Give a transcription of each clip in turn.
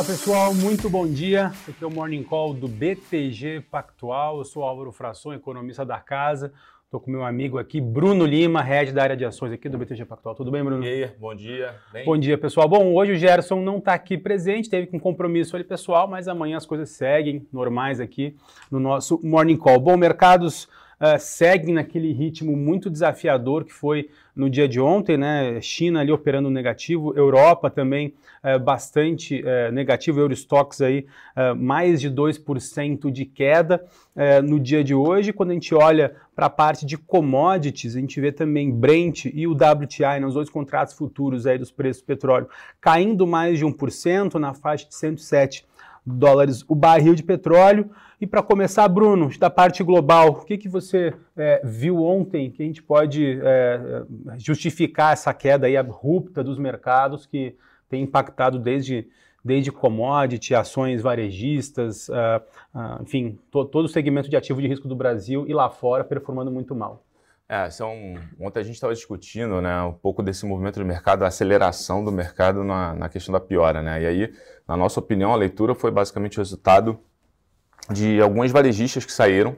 Fala pessoal, muito bom dia. Esse aqui é o Morning Call do BTG Pactual. Eu sou Álvaro Frasson, economista da casa. Estou com meu amigo aqui, Bruno Lima, head da área de ações aqui do BTG Pactual. Tudo bem, Bruno? E aí, bom dia. Bem? Bom dia, pessoal. Bom, hoje o Gerson não está aqui presente, teve um compromisso ali pessoal, mas amanhã as coisas seguem normais aqui no nosso Morning Call. Bom, mercados uh, seguem naquele ritmo muito desafiador que foi no dia de ontem, né? China ali operando negativo, Europa também uh, bastante uh, negativo, Eurostox aí mais de 2% de queda no dia de hoje. Quando a gente olha para a parte de commodities, a gente vê também Brent e o WTI, nos dois contratos futuros aí dos preços do petróleo, caindo mais de 1% na faixa de 107 dólares o barril de petróleo. E para começar, Bruno, da parte global, o que, que você é, viu ontem que a gente pode é, justificar essa queda aí abrupta dos mercados que tem impactado desde, desde commodity, ações varejistas, uh, uh, enfim, to, todo o segmento de ativo de risco do Brasil e lá fora performando muito mal? É, são, ontem a gente estava discutindo né, um pouco desse movimento do mercado, a aceleração do mercado na, na questão da piora. Né? E aí, na nossa opinião, a leitura foi basicamente o resultado de algumas varejistas que saíram.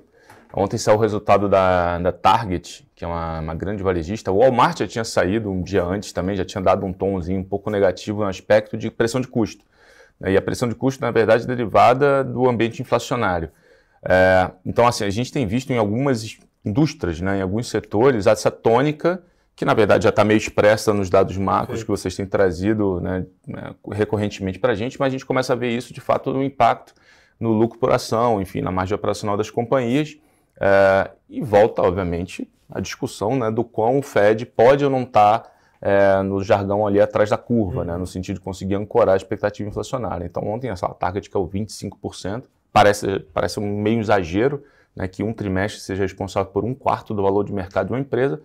Ontem saiu o resultado da, da Target, que é uma, uma, grande varejista. O Walmart já tinha saído um dia antes também, já tinha dado um tomzinho um pouco negativo no aspecto de pressão de custo. E a pressão de custo, na verdade, é derivada do ambiente inflacionário. É, então, assim, a gente tem visto em algumas indústrias, né, em alguns setores, essa tônica que na verdade já está meio expressa nos dados macros Sim. que vocês têm trazido né, né recorrentemente para a gente, mas a gente começa a ver isso de fato no impacto no lucro por ação, enfim, na margem operacional das companhias. É, e volta, obviamente, a discussão né, do quão o Fed pode ou não estar tá, é, no jargão ali atrás da curva, uhum. né, no sentido de conseguir ancorar a expectativa inflacionária. Então, ontem essa target que é o 25%, parece, parece um meio exagero né, que um trimestre seja responsável por um quarto do valor de mercado de uma empresa,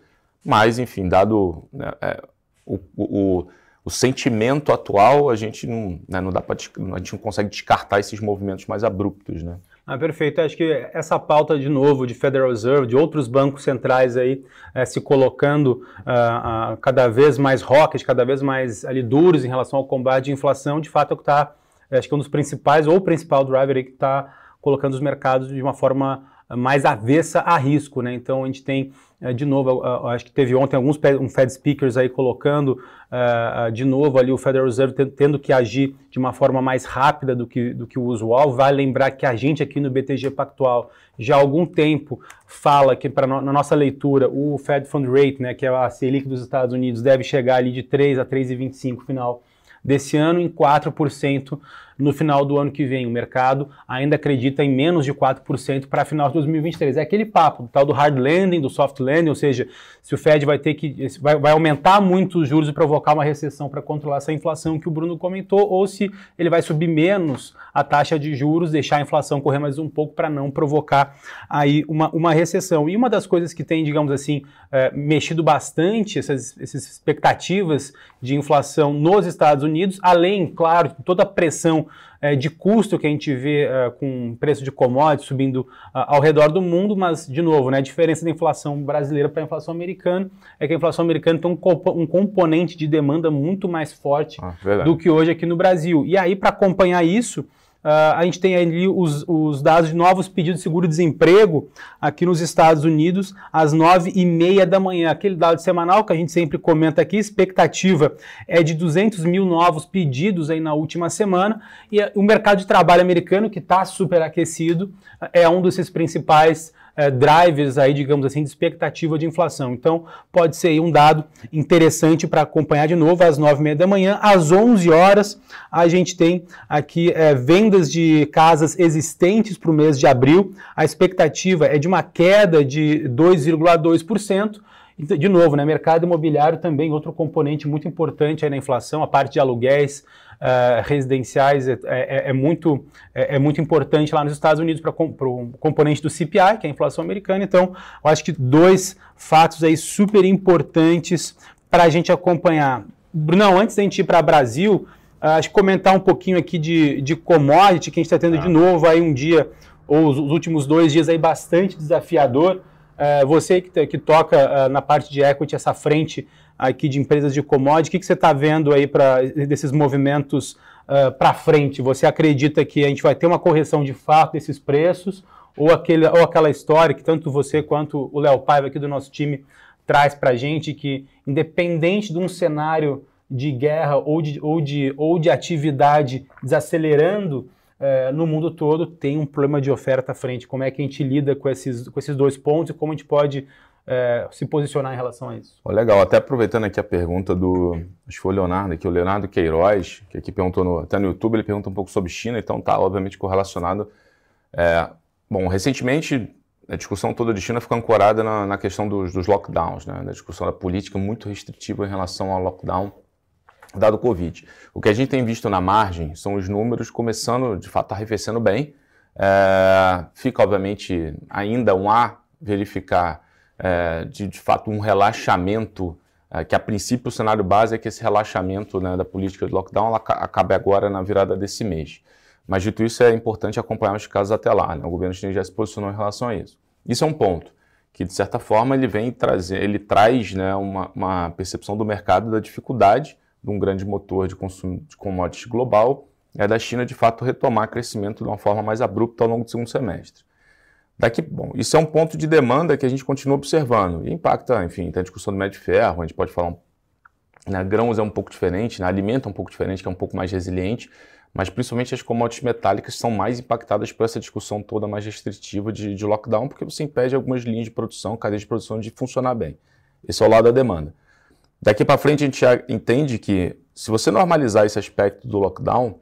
mas, enfim, dado né, é, o, o o sentimento atual, a gente não, né, não dá para a gente não consegue descartar esses movimentos mais abruptos, né? Ah, perfeito. Acho que essa pauta de novo de Federal Reserve, de outros bancos centrais aí é, se colocando uh, uh, cada vez mais rocket, cada vez mais ali duros em relação ao combate à inflação, de fato é o que está, acho que é um dos principais ou o principal driver aí que está colocando os mercados de uma forma mais avessa a risco, né? Então a gente tem eh, de novo, acho que teve ontem alguns um Fed speakers aí colocando uh, de novo ali o Federal Reserve tendo que agir de uma forma mais rápida do que, do que o usual. Vale lembrar que a gente aqui no BTG Pactual já há algum tempo fala que para na nossa leitura o Fed Fund Rate, né, que é a Selic dos Estados Unidos, deve chegar ali de 3 a 3,25 final desse ano em 4% no final do ano que vem. O mercado ainda acredita em menos de 4% para final de 2023. É aquele papo, do tal do hard landing, do soft landing, ou seja, se o Fed vai ter que vai, vai aumentar muito os juros e provocar uma recessão para controlar essa inflação que o Bruno comentou, ou se ele vai subir menos a taxa de juros, deixar a inflação correr mais um pouco para não provocar aí uma, uma recessão. E uma das coisas que tem, digamos assim, é, mexido bastante essas, essas expectativas de inflação nos Estados Unidos, além, claro, toda a pressão é, de custo que a gente vê é, com preço de commodities subindo ao redor do mundo, mas, de novo, né, a diferença da inflação brasileira para a inflação americana é que a inflação americana tem um, um componente de demanda muito mais forte ah, do que hoje aqui no Brasil. E aí, para acompanhar isso, a gente tem ali os, os, dados de novos pedidos de seguro-desemprego aqui nos Estados Unidos às nove e meia da manhã. Aquele dado semanal que a gente sempre comenta aqui, expectativa é de 200 mil novos pedidos aí na última semana. E o mercado de trabalho americano, que está superaquecido, é um desses principais é, drivers aí, digamos assim, de expectativa de inflação. Então, pode ser um dado interessante para acompanhar de novo às 9h30 da manhã. Às 11 horas, a gente tem aqui é, vendas de casas existentes para o mês de abril. A expectativa é de uma queda de 2,2%. De novo, né, mercado imobiliário também, outro componente muito importante aí na inflação, a parte de aluguéis, uh, residenciais é, é, é muito, é, é, muito importante lá nos Estados Unidos para o componente do CPI, que é a inflação americana. Então, eu acho que dois fatos aí super importantes para a gente acompanhar. Brunão, antes da gente ir para o Brasil, uh, acho que comentar um pouquinho aqui de, de commodity, que a gente está tendo ah. de novo aí um dia, ou os, os últimos dois dias aí bastante desafiador. Uh, você que, que toca uh, na parte de equity, essa frente aqui de empresas de commodity. O que, que você está vendo aí para desses movimentos uh, para frente? Você acredita que a gente vai ter uma correção de fato desses preços? Ou, aquele, ou aquela história que tanto você quanto o Léo Paiva aqui do nosso time traz para a gente, que independente de um cenário de guerra ou de, ou de, ou de atividade desacelerando, é, no mundo todo tem um problema de oferta à frente. Como é que a gente lida com esses, com esses dois pontos e como a gente pode é, se posicionar em relação a isso? Oh, legal, até aproveitando aqui a pergunta do, acho que foi o Leonardo aqui, o Leonardo Queiroz, que aqui perguntou no, até no YouTube, ele pergunta um pouco sobre China, então está obviamente correlacionado. É, bom, recentemente a discussão toda de China ficou ancorada na, na questão dos, dos lockdowns, né, na discussão da política muito restritiva em relação ao lockdown dado o Covid. O que a gente tem visto na margem são os números começando, de fato, arrefecendo bem. É, fica, obviamente, ainda um a verificar é, de, de fato, um relaxamento, é, que a princípio o cenário base é que esse relaxamento né, da política de lockdown ela acabe agora na virada desse mês. Mas, dito isso, é importante acompanhar os casos até lá. Né? O governo chinês já se posicionou em relação a isso. Isso é um ponto que, de certa forma, ele vem trazer, ele traz né, uma, uma percepção do mercado da dificuldade de um grande motor de consumo de commodities global, é da China de fato retomar crescimento de uma forma mais abrupta ao longo do segundo semestre. Daqui, bom, isso é um ponto de demanda que a gente continua observando e impacta, enfim, tem a discussão do médio ferro, a gente pode falar, né, grãos é um pouco diferente, né, alimento é um pouco diferente, que é um pouco mais resiliente, mas principalmente as commodities metálicas são mais impactadas por essa discussão toda mais restritiva de, de lockdown, porque você impede algumas linhas de produção, cadeias de produção de funcionar bem. Esse é o lado da demanda. Daqui para frente a gente entende que se você normalizar esse aspecto do lockdown,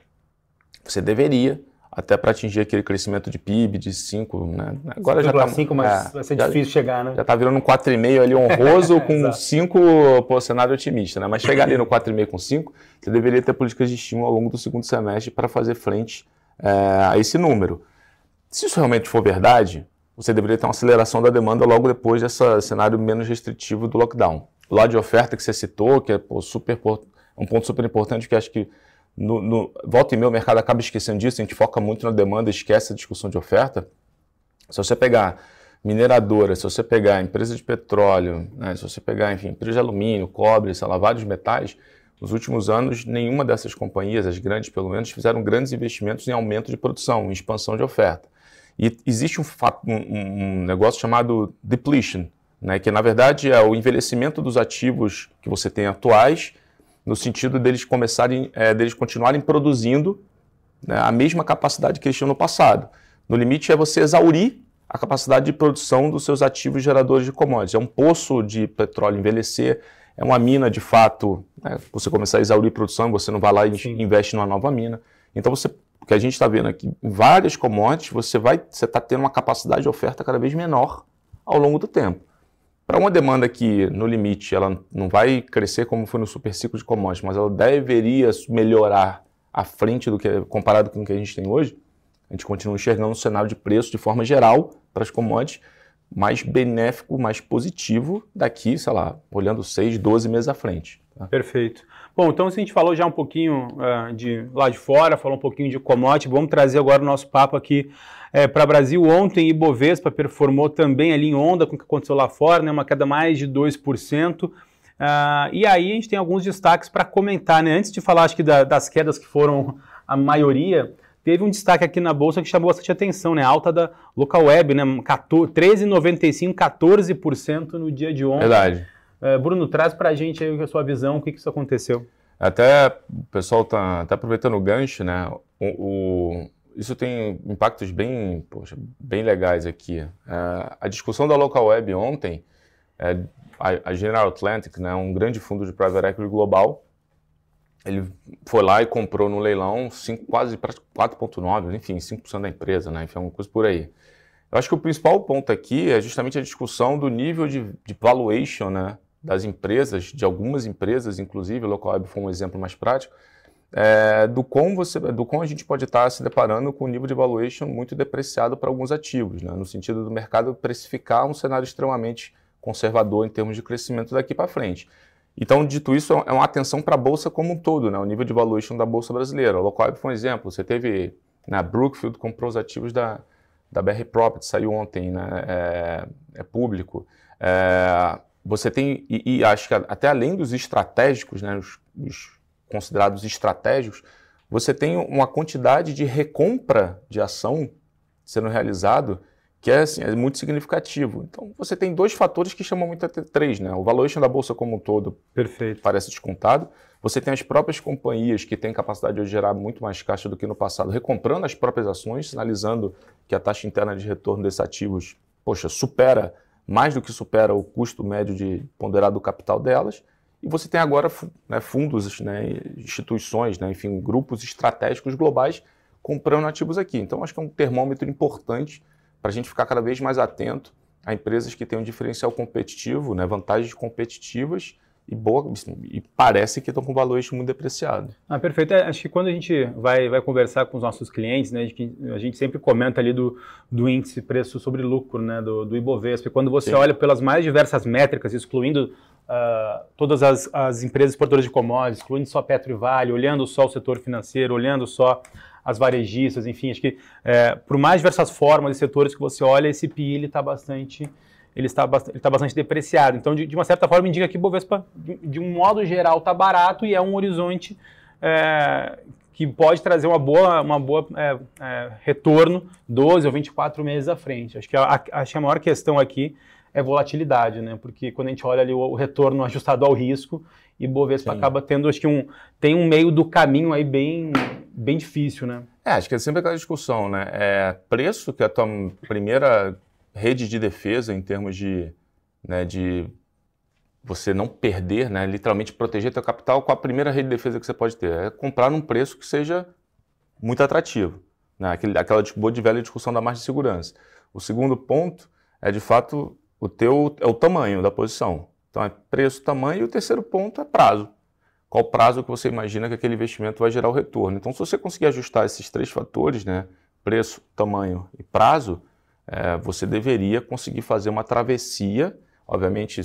você deveria, até para atingir aquele crescimento de PIB de 5, né? Agora já está 5, mas é, vai ser já, difícil chegar, né? Já está virando um 4,5 ali honroso com 5, pô, cenário otimista, né? Mas chegar ali no 4,5 com 5, você deveria ter políticas de estímulo ao longo do segundo semestre para fazer frente é, a esse número. Se isso realmente for verdade, você deveria ter uma aceleração da demanda logo depois desse cenário menos restritivo do lockdown o lado de oferta que você citou, que é pô, super, um ponto super importante, que acho que no, no, volta e meia o mercado acaba esquecendo disso, a gente foca muito na demanda esquece a discussão de oferta. Se você pegar mineradora, se você pegar empresa de petróleo, né, se você pegar, enfim, empresa de alumínio, cobre, sei lá, vários metais, nos últimos anos, nenhuma dessas companhias, as grandes pelo menos, fizeram grandes investimentos em aumento de produção, em expansão de oferta. E existe um, um, um negócio chamado depletion, né, que na verdade é o envelhecimento dos ativos que você tem atuais, no sentido deles começarem, é, deles continuarem produzindo né, a mesma capacidade que eles tinham no passado. No limite é você exaurir a capacidade de produção dos seus ativos geradores de commodities. É um poço de petróleo envelhecer, é uma mina de fato, né, você começar a exaurir produção, você não vai lá e Sim. investe numa nova mina. Então você, o que a gente está vendo aqui, em várias commodities, você vai, você está tendo uma capacidade de oferta cada vez menor ao longo do tempo. Para uma demanda que, no limite, ela não vai crescer como foi no super ciclo de commodities, mas ela deveria melhorar à frente do que comparado com o que a gente tem hoje, a gente continua enxergando um cenário de preço de forma geral para as commodities mais benéfico, mais positivo daqui, sei lá, olhando 6, 12 meses à frente. Tá? Perfeito. Bom, então se a gente falou já um pouquinho uh, de lá de fora, falou um pouquinho de commodity, vamos trazer agora o nosso papo aqui é, para Brasil. Ontem, Ibovespa performou também ali em onda com o que aconteceu lá fora, né, uma queda mais de 2%. Uh, ah, e aí a gente tem alguns destaques para comentar. Né? Antes de falar acho que da, das quedas que foram a maioria, teve um destaque aqui na bolsa que chamou bastante atenção, né? Alta da local web, né? 13,95, 14% no dia de ontem. Verdade. Uh, Bruno, traz para a gente aí a sua visão, o que, que isso aconteceu. Até o pessoal está tá aproveitando o gancho, né? O, o, isso tem impactos bem, poxa, bem legais aqui. Uh, a discussão da local web ontem, é, a, a, General Atlantic, né, um grande fundo de private equity global, ele foi lá e comprou no leilão 5, quase 4,9, enfim, 5% da empresa, né? Enfim, uma coisa por aí. Eu acho que o principal ponto aqui é justamente a discussão do nível de, de valuation né, das empresas, de algumas empresas, inclusive, o Local Web foi um exemplo mais prático, é, do, quão você, do quão a gente pode estar se deparando com um nível de valuation muito depreciado para alguns ativos, né? no sentido do mercado precificar um cenário extremamente conservador em termos de crescimento daqui para frente. Então, dito isso, é uma atenção para a Bolsa como um todo, né? o nível de valuation da Bolsa brasileira. O Local foi um exemplo, você teve, na né, Brookfield comprou os ativos da, da BR Property, saiu ontem, né? é, é público. É, você tem, e, e, acho que até além dos estratégicos, né, os, os, considerados estratégicos, você tem uma quantidade de recompra de ação sendo realizado que é, assim, é muito significativo. Então, você tem dois fatores que chamam muito a três, né? O valuation da bolsa como um todo Perfeito. parece descontado. Você tem as próprias companhias que têm capacidade de gerar muito mais caixa do que no passado, recomprando as próprias ações, sinalizando que a taxa interna de retorno desses ativos, poxa, supera, mais do que supera o custo médio de ponderado do capital delas. E você tem agora né, fundos, né, instituições, né, enfim, grupos estratégicos globais comprando ativos aqui. Então, acho que é um termômetro importante para a gente ficar cada vez mais atento a empresas que têm um diferencial competitivo, né, vantagens competitivas e, boa, e parece que estão com valores muito depreciados. Ah, perfeito. É, acho que quando a gente vai, vai conversar com os nossos clientes, né, a gente sempre comenta ali do, do índice preço sobre lucro, né, do, do Ibovespa. E quando você Sim. olha pelas mais diversas métricas, excluindo uh, todas as, as empresas exportadoras de commodities, excluindo só Petro e Vale, olhando só o setor financeiro, olhando só as varejistas, enfim, acho que é, por mais diversas formas e setores que você olha, esse PI ele está bastante ele está, ele está bastante depreciado. Então, de, de, uma certa forma, indica que Bovespa, de, de um modo geral, está barato e é um horizonte é, que pode trazer uma boa, uma boa é, é, retorno 12 ou 24 meses à frente. Acho que a, acho que a maior questão aqui é volatilidade, né? Porque quando a gente olha ali o, o retorno ajustado ao risco, e Bovespa Sim. acaba tendo, acho que um, tem um meio do caminho aí bem, bem difícil, né? É, acho que é sempre aquela discussão, né? É preço, que é a tua primeira rede de defesa em termos de, né, de você não perder, né, literalmente proteger teu capital, qual a primeira rede de defesa que você pode ter? É comprar num preço que seja muito atrativo. Né? Aquele, aquela boa de velha discussão da margem de segurança. O segundo ponto é, de fato, o teu é o tamanho da posição. Então é preço, tamanho e o terceiro ponto é prazo. Qual prazo que você imagina que aquele investimento vai gerar o retorno? Então, se você conseguir ajustar esses três fatores, né, preço, tamanho e prazo, é, você deveria conseguir fazer uma travessia, obviamente,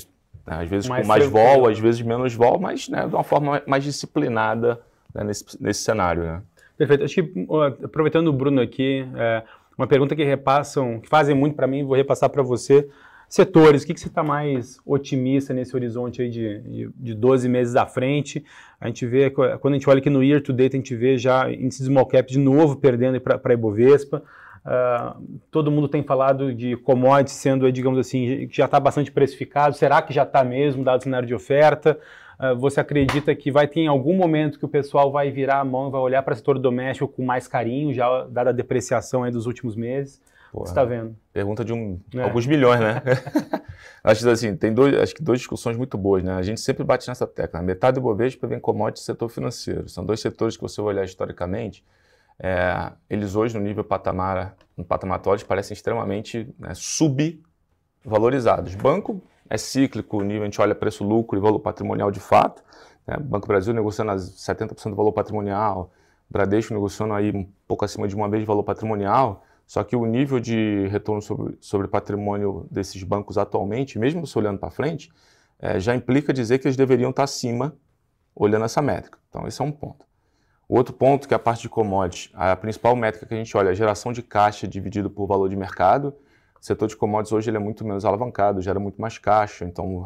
né, às vezes mais com mais vol, às vezes menos vol, mas né, de uma forma mais disciplinada né, nesse, nesse cenário. Né? Perfeito. Acho que, aproveitando o Bruno aqui, é, uma pergunta que repassam, que fazem muito para mim, vou repassar para você. Setores, o que, que você está mais otimista nesse horizonte aí de, de 12 meses à frente? A gente vê, quando a gente olha aqui no year to date, a gente vê já índice small cap de novo perdendo para a Ibovespa. Uh, todo mundo tem falado de commodities sendo, digamos assim, que já está bastante precificado. Será que já está mesmo, dado o cenário de oferta? Uh, você acredita que vai ter em algum momento que o pessoal vai virar a mão e vai olhar para o setor doméstico com mais carinho, já dada a depreciação dos últimos meses? Porra, você está vendo? Pergunta de um, é. alguns milhões, né? acho assim, tem dois, acho que duas discussões muito boas, né? A gente sempre bate nessa tecla. Metade do Bovespa vem commodities e setor financeiro. São dois setores que você olhar historicamente, é, eles hoje no nível patamar, no patamar atual, eles parecem extremamente né, subvalorizados. Banco é cíclico, o nível a gente olha preço-lucro e valor patrimonial de fato. Né? Banco Brasil negociando 70% do valor patrimonial, Bradesco negociando aí um pouco acima de uma vez de valor patrimonial. Só que o nível de retorno sobre, sobre patrimônio desses bancos atualmente, mesmo se olhando para frente, é, já implica dizer que eles deveriam estar acima olhando essa métrica. Então, esse é um ponto. O outro ponto, que é a parte de commodities, a principal métrica que a gente olha é a geração de caixa dividido por valor de mercado. O setor de commodities hoje ele é muito menos alavancado, gera muito mais caixa, então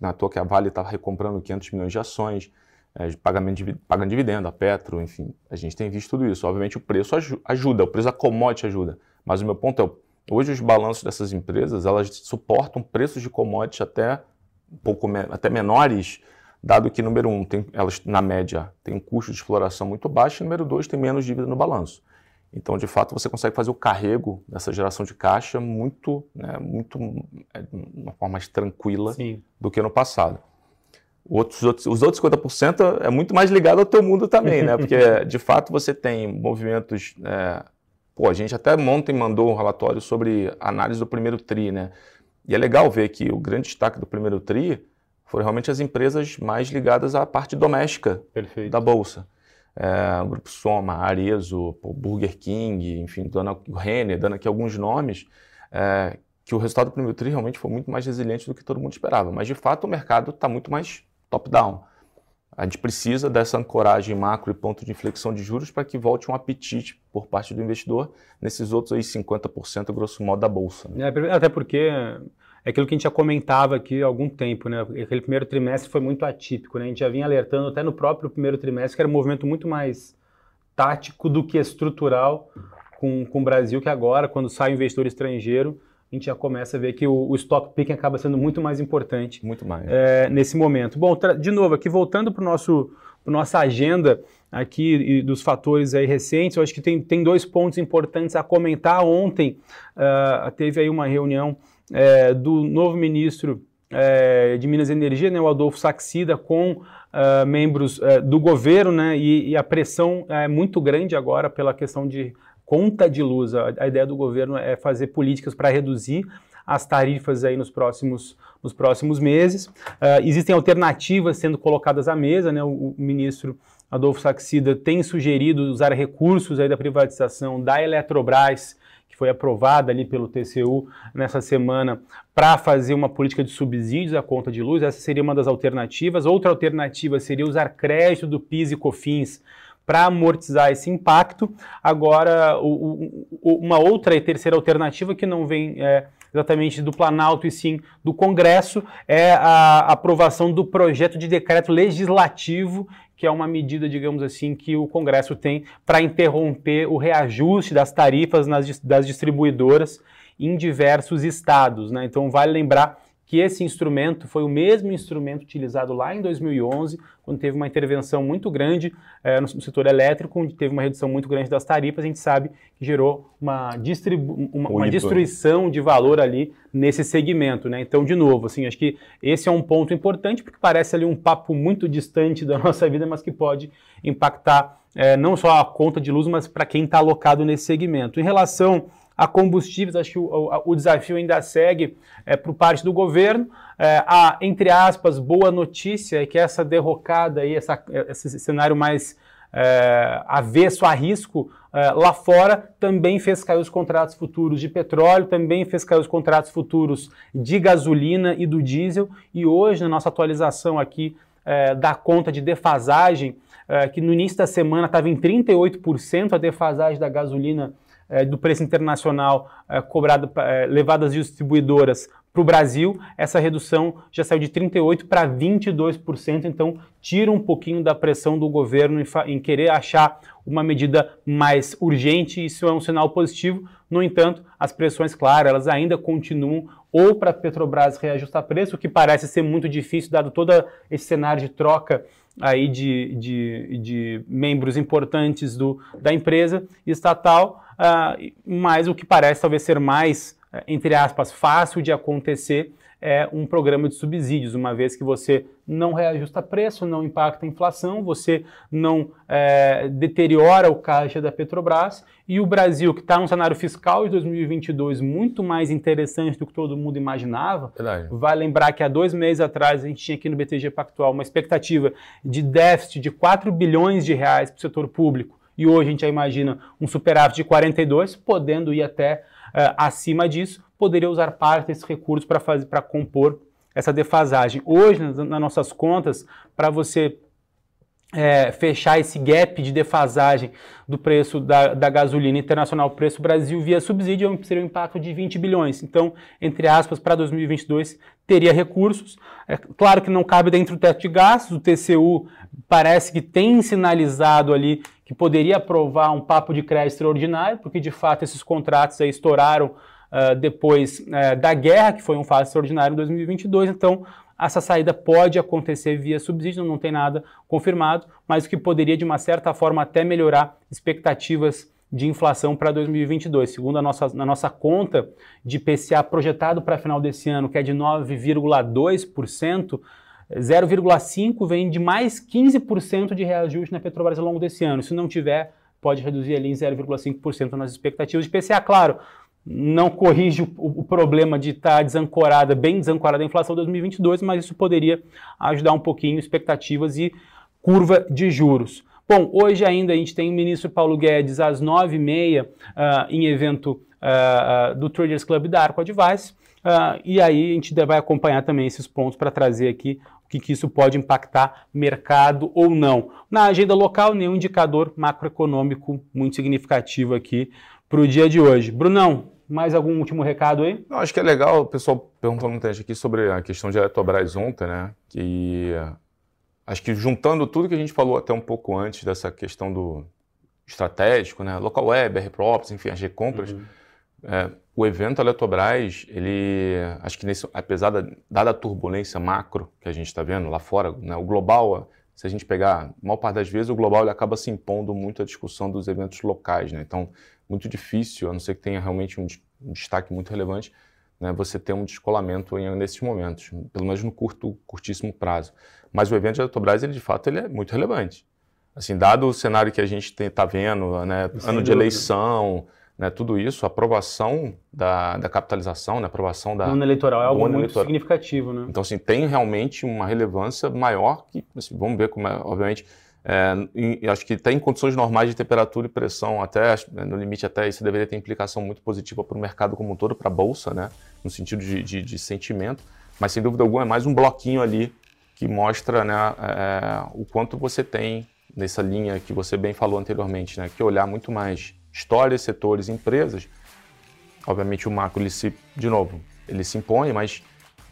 na toa que a Vale está recomprando 500 milhões de ações, é, pagamento de, pagando dividendo, a Petro, enfim, a gente tem visto tudo isso. Obviamente o preço ajuda, o preço da commodity ajuda, mas o meu ponto é, hoje os balanços dessas empresas, elas suportam preços de commodity até um pouco até menores, dado que número um, tem, elas na média têm um custo de exploração muito baixo, e número dois, tem menos dívida no balanço. Então, de fato, você consegue fazer o carrego dessa geração de caixa muito, né, muito, é, de uma forma mais tranquila Sim. do que no passado. Outros, outros, os outros 50% é muito mais ligado ao teu mundo também, né? Porque, de fato, você tem movimentos... É, pô, a gente até ontem mandou um relatório sobre análise do primeiro TRI, né? E é legal ver que o grande destaque do primeiro TRI foram realmente as empresas mais ligadas à parte doméstica Perfeito. da Bolsa. É, Grupo Soma, Arezo, Burger King, enfim, dando, o Renner, dando aqui alguns nomes, é, que o resultado do primeiro TRI realmente foi muito mais resiliente do que todo mundo esperava. Mas, de fato, o mercado está muito mais top-down. A gente precisa dessa ancoragem macro e ponto de inflexão de juros para que volte um apetite por parte do investidor nesses outros aí 50%, grosso modo, da bolsa. Né? É, até porque é aquilo que a gente já comentava aqui há algum tempo, né? Aquele primeiro trimestre foi muito atípico, né? A gente já vinha alertando até no próprio primeiro trimestre que era um movimento muito mais tático do que estrutural com, com o Brasil, que agora, quando sai o investidor estrangeiro, a gente já começa a ver que o, o stock picking acaba sendo muito mais importante muito mais. É, nesse momento. Bom, de novo, aqui voltando para nosso nossa agenda aqui dos fatores aí recentes, eu acho que tem, tem dois pontos importantes a comentar. Ontem uh, teve aí uma reunião é, do novo ministro é, de Minas e Energia, né, o Adolfo Saxida, com uh, membros uh, do governo, né, e, e, a pressão é muito grande agora pela questão de conta de luz. A, a ideia do governo é fazer políticas para reduzir as tarifas aí nos próximos, nos próximos meses. Uh, existem alternativas sendo colocadas à mesa, né, o, o ministro Adolfo Saxida tem sugerido usar recursos aí da privatização da Eletrobras que foi aprovada ali pelo TCU nessa semana para fazer uma política de subsídios à conta de luz. Essa seria uma das alternativas. Outra alternativa seria usar crédito do PIS e COFINS para amortizar esse impacto. Agora, o, o, uma outra e terceira alternativa que não vem é, exatamente do Planalto e sim do Congresso é a aprovação do projeto de decreto legislativo que é uma medida, digamos assim, que o Congresso tem para interromper o reajuste das tarifas nas, das distribuidoras em diversos estados. Né? Então, vale lembrar que esse instrumento foi o mesmo instrumento utilizado lá em 2011, quando teve uma intervenção muito grande é, no, setor elétrico, onde teve uma redução muito grande das tarifas, a gente sabe que gerou uma, uma, uma destruição de valor ali nesse segmento. Né? Então, de novo, assim, acho que esse é um ponto importante, porque parece ali um papo muito distante da nossa vida, mas que pode impactar é, não só a conta de luz, mas para quem está alocado nesse segmento. Em relação a combustíveis, acho que o, o desafio ainda segue é, por parte do governo. É, a, entre aspas, boa notícia é que essa derrocada, aí, essa, esse cenário mais é, avesso a risco é, lá fora também fez cair os contratos futuros de petróleo, também fez cair os contratos futuros de gasolina e do diesel. E hoje, na nossa atualização aqui é, da conta de defasagem, é, que no início da semana estava em 38% a defasagem da gasolina do preço internacional é, cobrado, é, levado às distribuidoras para o Brasil, essa redução já saiu de 38% para 22%, então tira um pouquinho da pressão do governo em, em, querer achar uma medida mais urgente, isso é um sinal positivo. No entanto, as pressões, claro, elas ainda continuam. Ou para a Petrobras reajustar preço, o que parece ser muito difícil, dado todo esse cenário de troca aí de, de, de membros importantes do, da empresa estatal, uh, mas o que parece talvez ser mais, uh, entre aspas, fácil de acontecer é um programa de subsídios, uma vez que você não reajusta preço, não impacta a inflação, você não é, deteriora o caixa da Petrobras e o Brasil, que está num cenário fiscal de 2022 muito mais interessante do que todo mundo imaginava, Verdade. vai lembrar que há dois meses atrás a gente tinha aqui no BTG Pactual uma expectativa de déficit de 4 bilhões de reais para o setor público e hoje a gente já imagina um superávit de 42, podendo ir até uh, acima disso, poderia usar parte desses recursos para compor essa defasagem. Hoje, nas, nas nossas contas, para você é, fechar esse gap de defasagem do preço da, da gasolina internacional para preço Brasil via subsídio seria um impacto de 20 bilhões. Então, entre aspas, para 2022 teria recursos. É claro que não cabe dentro do teto de gastos, o TCU parece que tem sinalizado ali que poderia aprovar um papo de crédito extraordinário, porque de fato esses contratos aí estouraram uh, depois uh, da guerra, que foi um fato extraordinário em 2022, então essa saída pode acontecer via subsídio, não tem nada confirmado, mas o que poderia de uma certa forma até melhorar expectativas de inflação para 2022. Segundo a nossa, na nossa conta de PCA projetado para final desse ano, que é de 9,2%, 0,5% vem de mais 15% de reajuste na Petrobras ao longo desse ano. Se não tiver, pode reduzir ali em 0,5% nas expectativas de PCA. Claro, não corrige o, o problema de estar tá desancorada, bem desancorada a inflação 2022, mas isso poderia ajudar um pouquinho expectativas e curva de juros. Bom, hoje ainda a gente tem o ministro Paulo Guedes às 9h30 uh, em evento uh, uh, do Traders Club da Arco Advice. e aí a gente vai acompanhar também esses pontos para trazer aqui que, que isso pode impactar mercado ou não. Na agenda local, nenhum indicador macroeconômico muito significativo aqui para o dia de hoje. Brunão, Mais algum último recado aí? Não, acho que é legal, o pessoal perguntou muita gente aqui sobre a questão de Eletrobras ontem, né? Que acho que juntando tudo que a gente falou até um pouco antes dessa questão do estratégico, né? Local web, R-Props, enfim, as recompras. Uhum. É, o evento Eletrobras, ele, acho que nesse, apesar da dada a turbulência macro que a gente está vendo lá fora, né, o global, se a gente pegar, a maior parte das vezes, o global ele acaba se impondo muito à discussão dos eventos locais, né? Então, muito difícil, a não ser que tenha realmente um, um destaque muito relevante, né, você ter um descolamento em, nesses momentos, pelo menos no curto, curtíssimo prazo. Mas o evento de Eletrobras, ele de fato, ele é muito relevante. Assim, dado o cenário que a gente está vendo, né, ano de eleição, né, tudo isso, a aprovação da, da capitalização, né, aprovação da... No eleitoral é algo muito eleitoral. significativo, né? Então, assim, tem realmente uma relevância maior que, assim, vamos ver como é, obviamente, é, em, acho que até em condições normais de temperatura e pressão, até no limite até isso deveria ter implicação muito positiva para o mercado como um todo, para a bolsa, né, no sentido de, de, de, sentimento. Mas sem dúvida alguma é mais um bloquinho ali que mostra né, é, o quanto você tem nessa linha que você bem falou anteriormente, né, que olhar muito mais histórias, setores, empresas. Obviamente o macro ele se, de novo, ele se impõe, mas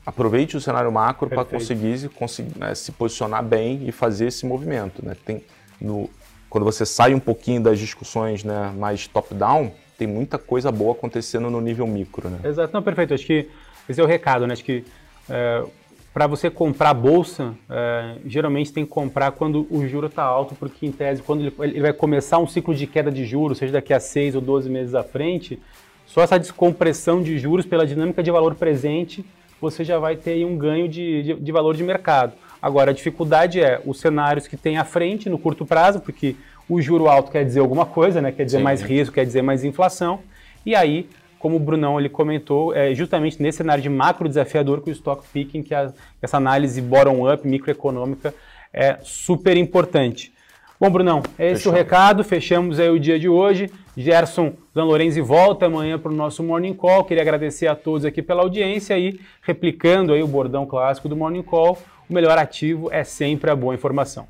aproveite o cenário macro para conseguir, conseguir né, se posicionar bem e fazer esse movimento. Né? Tem no, quando você sai um pouquinho das discussões né, mais top-down, tem muita coisa boa acontecendo no nível micro. Né? Exato, não, perfeito. Acho que esse é o recado, né? Acho que é, para você comprar bolsa, é, geralmente tem que comprar quando o juro está alto, porque em tese, quando ele, ele, vai começar um ciclo de queda de juros, seja daqui a 6 ou 12 meses à frente, só essa descompressão de juros pela dinâmica de valor presente você já vai ter um ganho de, de, de valor de mercado. Agora, a dificuldade é os cenários que tem à frente no curto prazo, porque o juro alto quer dizer alguma coisa, né? quer dizer Sim. mais risco, quer dizer mais inflação. E aí, como o Brunão ele comentou, é justamente nesse cenário de macro desafiador que o stock picking, que a, essa análise bottom-up microeconômica é super importante. Bom, Brunão, esse Fechou. é o recado. Fechamos aí o dia de hoje. Gerson Dan Lorenzi volta amanhã para o nosso Morning Call. Queria agradecer a todos aqui pela audiência e replicando aí o bordão clássico do Morning Call, o melhor ativo é sempre a boa informação.